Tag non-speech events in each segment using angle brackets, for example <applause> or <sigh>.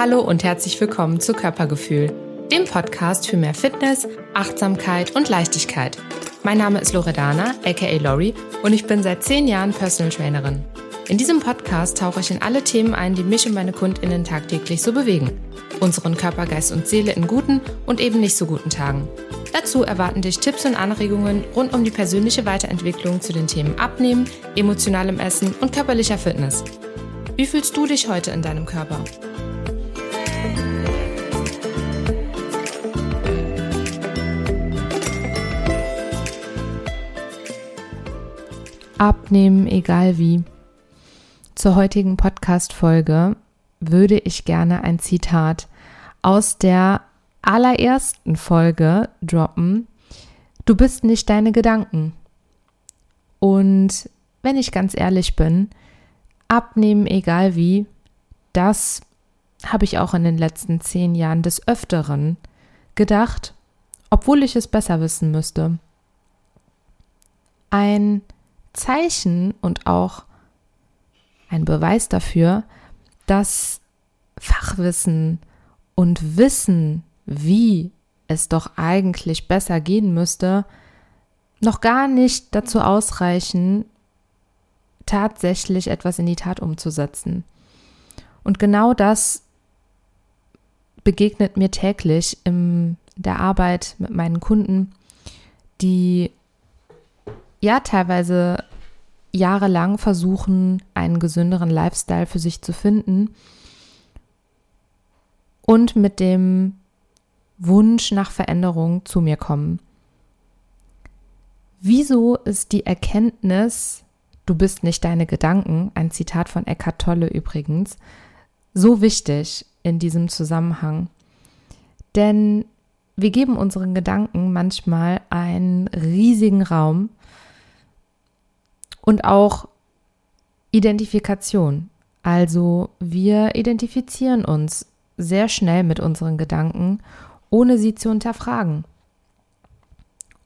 Hallo und herzlich willkommen zu Körpergefühl, dem Podcast für mehr Fitness, Achtsamkeit und Leichtigkeit. Mein Name ist Loredana, aka Lori, und ich bin seit zehn Jahren Personal Trainerin. In diesem Podcast tauche ich in alle Themen ein, die mich und meine KundInnen tagtäglich so bewegen. Unseren Körper, Geist und Seele in guten und eben nicht so guten Tagen. Dazu erwarten dich Tipps und Anregungen rund um die persönliche Weiterentwicklung zu den Themen Abnehmen, emotionalem Essen und körperlicher Fitness. Wie fühlst du dich heute in deinem Körper? Abnehmen, egal wie. Zur heutigen Podcast-Folge würde ich gerne ein Zitat aus der allerersten Folge droppen. Du bist nicht deine Gedanken. Und wenn ich ganz ehrlich bin, abnehmen, egal wie, das habe ich auch in den letzten zehn Jahren des Öfteren gedacht, obwohl ich es besser wissen müsste. Ein Zeichen und auch ein Beweis dafür, dass Fachwissen und Wissen, wie es doch eigentlich besser gehen müsste, noch gar nicht dazu ausreichen, tatsächlich etwas in die Tat umzusetzen. Und genau das begegnet mir täglich in der Arbeit mit meinen Kunden, die ja teilweise jahrelang versuchen, einen gesünderen Lifestyle für sich zu finden und mit dem Wunsch nach Veränderung zu mir kommen. Wieso ist die Erkenntnis, du bist nicht deine Gedanken, ein Zitat von Eckhart Tolle übrigens, so wichtig in diesem Zusammenhang? Denn wir geben unseren Gedanken manchmal einen riesigen Raum und auch Identifikation. Also wir identifizieren uns sehr schnell mit unseren Gedanken, ohne sie zu hinterfragen.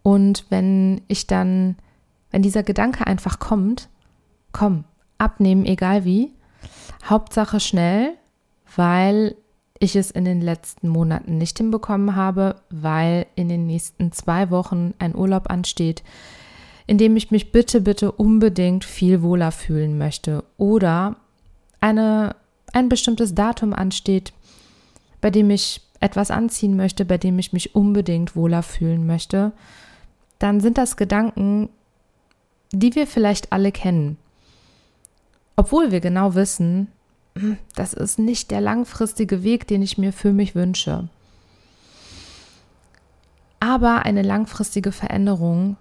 Und wenn ich dann, wenn dieser Gedanke einfach kommt, komm, abnehmen, egal wie, Hauptsache schnell, weil ich es in den letzten Monaten nicht hinbekommen habe, weil in den nächsten zwei Wochen ein Urlaub ansteht, in dem ich mich bitte, bitte unbedingt viel wohler fühlen möchte oder eine, ein bestimmtes Datum ansteht, bei dem ich etwas anziehen möchte, bei dem ich mich unbedingt wohler fühlen möchte, dann sind das Gedanken, die wir vielleicht alle kennen. Obwohl wir genau wissen, <clears throat> das ist nicht der langfristige Weg, den ich mir für mich wünsche. Aber eine langfristige Veränderung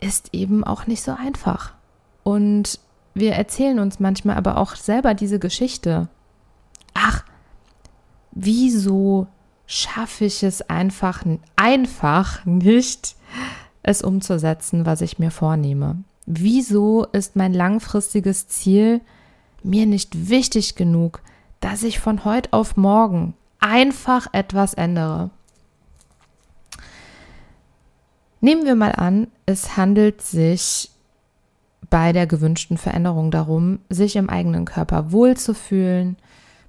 ist eben auch nicht so einfach. Und wir erzählen uns manchmal aber auch selber diese Geschichte. Ach, wieso schaffe ich es einfach, einfach nicht, es umzusetzen, was ich mir vornehme? Wieso ist mein langfristiges Ziel mir nicht wichtig genug, dass ich von heute auf morgen einfach etwas ändere? Nehmen wir mal an, es handelt sich bei der gewünschten Veränderung darum, sich im eigenen Körper wohlzufühlen,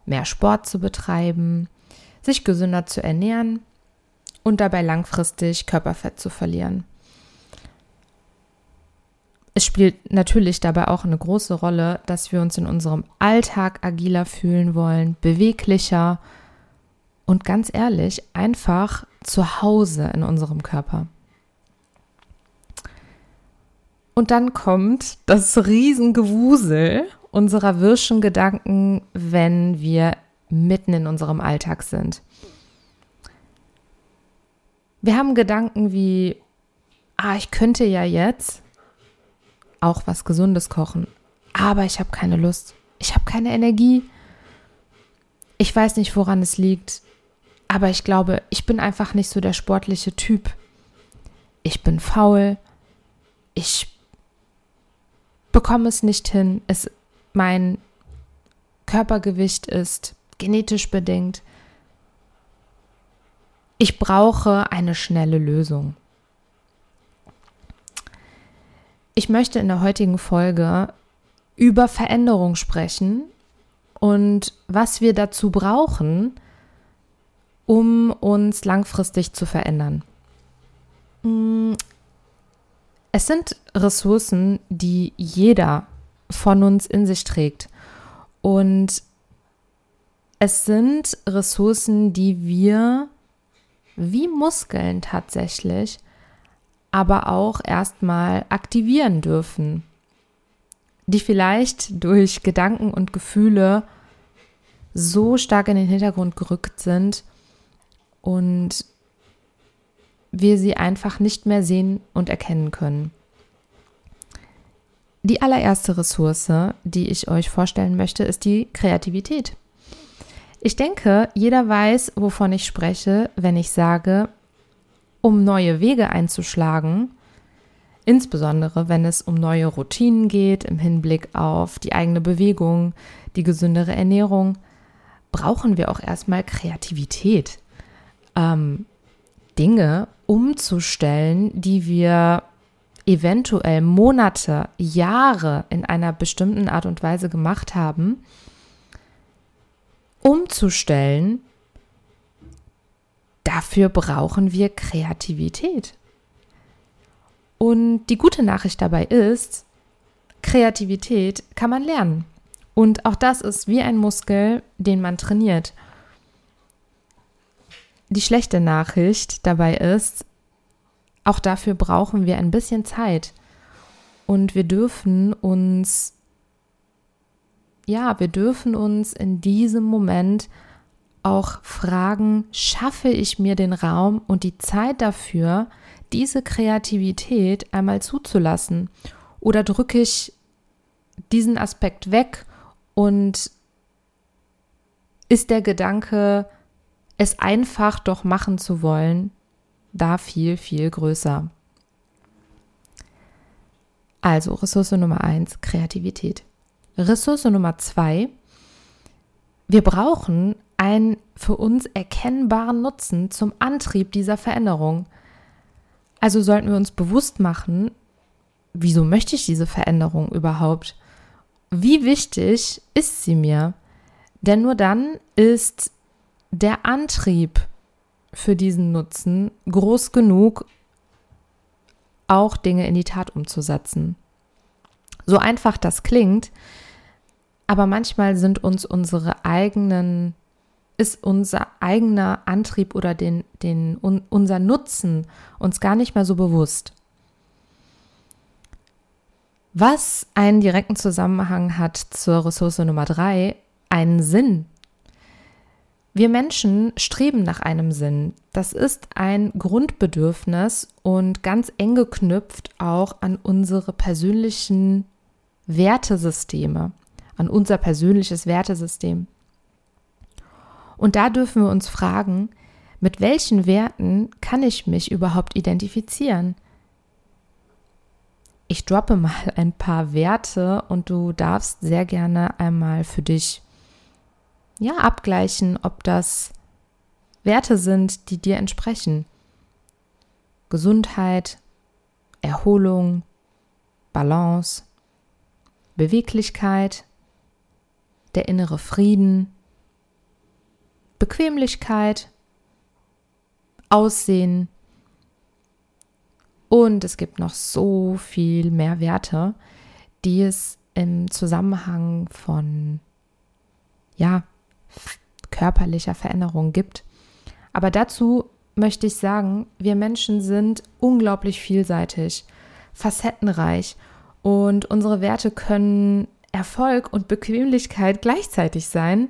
mehr Sport zu betreiben, sich gesünder zu ernähren und dabei langfristig Körperfett zu verlieren. Es spielt natürlich dabei auch eine große Rolle, dass wir uns in unserem Alltag agiler fühlen wollen, beweglicher und ganz ehrlich, einfach zu Hause in unserem Körper. Und dann kommt das Riesengewusel unserer wirschen Gedanken, wenn wir mitten in unserem Alltag sind. Wir haben Gedanken wie, ah, ich könnte ja jetzt auch was Gesundes kochen, aber ich habe keine Lust, ich habe keine Energie. Ich weiß nicht, woran es liegt, aber ich glaube, ich bin einfach nicht so der sportliche Typ. Ich bin faul, ich bekomme es nicht hin. Es, mein Körpergewicht ist genetisch bedingt. Ich brauche eine schnelle Lösung. Ich möchte in der heutigen Folge über Veränderung sprechen und was wir dazu brauchen, um uns langfristig zu verändern. Es sind Ressourcen, die jeder von uns in sich trägt. Und es sind Ressourcen, die wir wie Muskeln tatsächlich, aber auch erstmal aktivieren dürfen, die vielleicht durch Gedanken und Gefühle so stark in den Hintergrund gerückt sind und wir sie einfach nicht mehr sehen und erkennen können. Die allererste Ressource, die ich euch vorstellen möchte, ist die Kreativität. Ich denke, jeder weiß, wovon ich spreche, wenn ich sage, um neue Wege einzuschlagen, insbesondere wenn es um neue Routinen geht im Hinblick auf die eigene Bewegung, die gesündere Ernährung, brauchen wir auch erstmal Kreativität. Ähm, Dinge umzustellen, die wir eventuell Monate, Jahre in einer bestimmten Art und Weise gemacht haben, umzustellen, dafür brauchen wir Kreativität. Und die gute Nachricht dabei ist, Kreativität kann man lernen. Und auch das ist wie ein Muskel, den man trainiert. Die schlechte Nachricht dabei ist, auch dafür brauchen wir ein bisschen Zeit. Und wir dürfen uns, ja, wir dürfen uns in diesem Moment auch fragen, schaffe ich mir den Raum und die Zeit dafür, diese Kreativität einmal zuzulassen? Oder drücke ich diesen Aspekt weg und ist der Gedanke, es einfach doch machen zu wollen, da viel, viel größer. Also Ressource Nummer eins, Kreativität. Ressource Nummer zwei, wir brauchen einen für uns erkennbaren Nutzen zum Antrieb dieser Veränderung. Also sollten wir uns bewusst machen, wieso möchte ich diese Veränderung überhaupt? Wie wichtig ist sie mir? Denn nur dann ist der Antrieb für diesen Nutzen groß genug, auch Dinge in die Tat umzusetzen. So einfach das klingt, aber manchmal sind uns unsere eigenen, ist unser eigener Antrieb oder den, den, un, unser Nutzen uns gar nicht mehr so bewusst. Was einen direkten Zusammenhang hat zur Ressource Nummer drei, einen Sinn wir Menschen streben nach einem Sinn. Das ist ein Grundbedürfnis und ganz eng geknüpft auch an unsere persönlichen Wertesysteme, an unser persönliches Wertesystem. Und da dürfen wir uns fragen, mit welchen Werten kann ich mich überhaupt identifizieren? Ich droppe mal ein paar Werte und du darfst sehr gerne einmal für dich ja, abgleichen, ob das Werte sind, die dir entsprechen. Gesundheit, Erholung, Balance, Beweglichkeit, der innere Frieden, Bequemlichkeit, Aussehen und es gibt noch so viel mehr Werte, die es im Zusammenhang von ja, körperlicher Veränderung gibt. Aber dazu möchte ich sagen, wir Menschen sind unglaublich vielseitig, facettenreich und unsere Werte können Erfolg und Bequemlichkeit gleichzeitig sein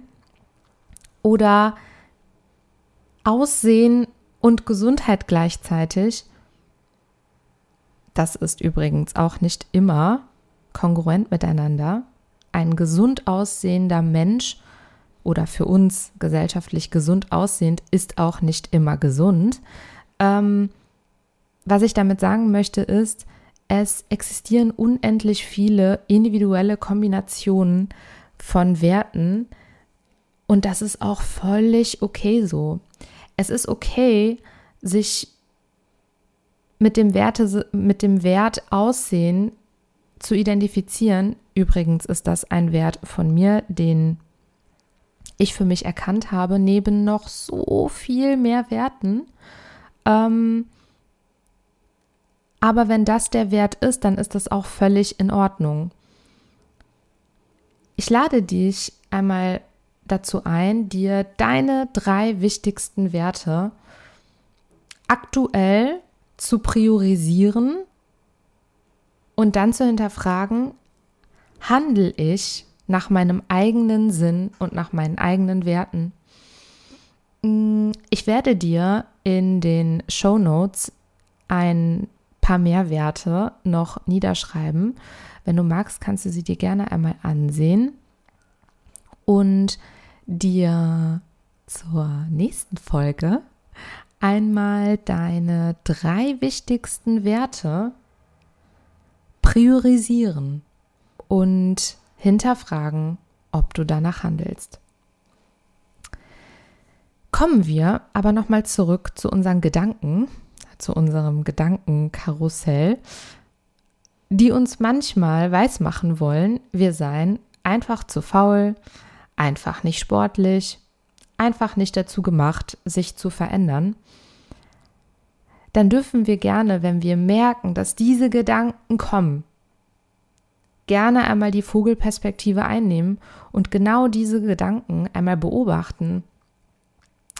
oder Aussehen und Gesundheit gleichzeitig. Das ist übrigens auch nicht immer kongruent miteinander. Ein gesund aussehender Mensch oder für uns gesellschaftlich gesund aussehend ist auch nicht immer gesund. Ähm, was ich damit sagen möchte ist, es existieren unendlich viele individuelle Kombinationen von Werten und das ist auch völlig okay so. Es ist okay, sich mit dem, Werte, mit dem Wert Aussehen zu identifizieren. Übrigens ist das ein Wert von mir, den ich für mich erkannt habe, neben noch so viel mehr Werten. Ähm, aber wenn das der Wert ist, dann ist das auch völlig in Ordnung. Ich lade dich einmal dazu ein, dir deine drei wichtigsten Werte aktuell zu priorisieren und dann zu hinterfragen, handle ich nach meinem eigenen Sinn und nach meinen eigenen Werten? Mm, ich werde dir in den Show Notes ein paar mehr Werte noch niederschreiben. Wenn du magst, kannst du sie dir gerne einmal ansehen und dir zur nächsten Folge einmal deine drei wichtigsten Werte priorisieren und hinterfragen, ob du danach handelst. Kommen wir aber nochmal zurück zu unseren Gedanken, zu unserem Gedankenkarussell, die uns manchmal weismachen wollen, wir seien einfach zu faul, einfach nicht sportlich, einfach nicht dazu gemacht, sich zu verändern, dann dürfen wir gerne, wenn wir merken, dass diese Gedanken kommen, gerne einmal die Vogelperspektive einnehmen und genau diese Gedanken einmal beobachten.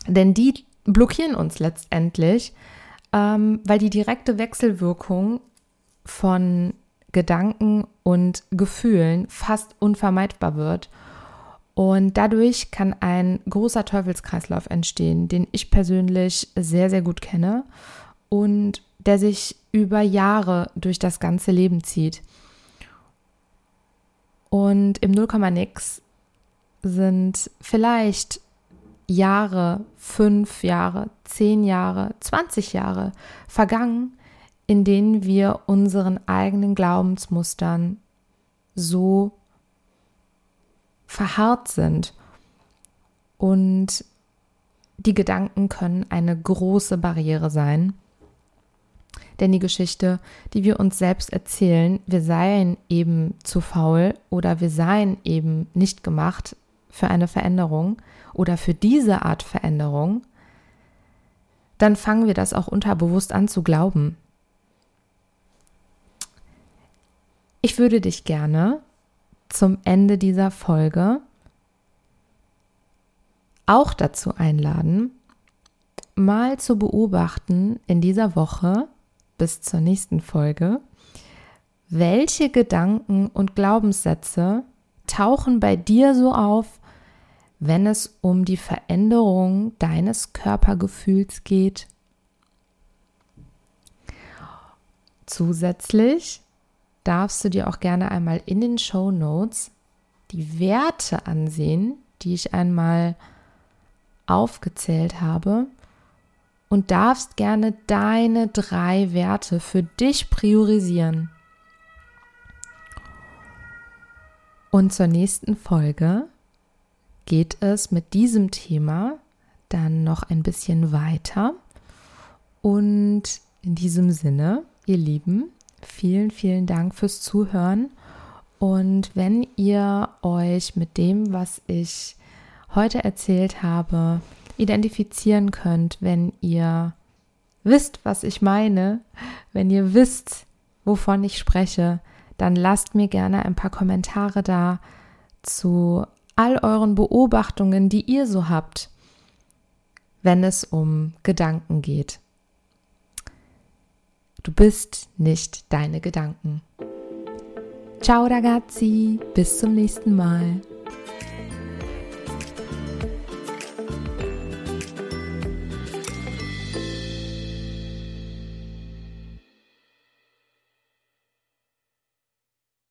Denn die blockieren uns letztendlich, ähm, weil die direkte Wechselwirkung von Gedanken und Gefühlen fast unvermeidbar wird und dadurch kann ein großer Teufelskreislauf entstehen, den ich persönlich sehr, sehr gut kenne und der sich über Jahre durch das ganze Leben zieht. Und im Nullkomma-Nix sind vielleicht Jahre, fünf Jahre, zehn Jahre, 20 Jahre vergangen, in denen wir unseren eigenen Glaubensmustern so verharrt sind. Und die Gedanken können eine große Barriere sein. Denn die Geschichte, die wir uns selbst erzählen, wir seien eben zu faul oder wir seien eben nicht gemacht für eine Veränderung oder für diese Art Veränderung, dann fangen wir das auch unterbewusst an zu glauben. Ich würde dich gerne zum Ende dieser Folge auch dazu einladen, mal zu beobachten in dieser Woche bis zur nächsten Folge, welche Gedanken und Glaubenssätze tauchen bei dir so auf, wenn es um die Veränderung deines Körpergefühls geht. Zusätzlich darfst du dir auch gerne einmal in den Show Notes die Werte ansehen, die ich einmal aufgezählt habe und darfst gerne deine drei Werte für dich priorisieren. Und zur nächsten Folge geht es mit diesem Thema dann noch ein bisschen weiter. Und in diesem Sinne, ihr Lieben, Vielen, vielen Dank fürs Zuhören. Und wenn ihr euch mit dem, was ich heute erzählt habe, identifizieren könnt, wenn ihr wisst, was ich meine, wenn ihr wisst, wovon ich spreche, dann lasst mir gerne ein paar Kommentare da zu all euren Beobachtungen, die ihr so habt, wenn es um Gedanken geht. Du bist nicht deine Gedanken. Ciao ragazzi, bis zum nächsten Mal.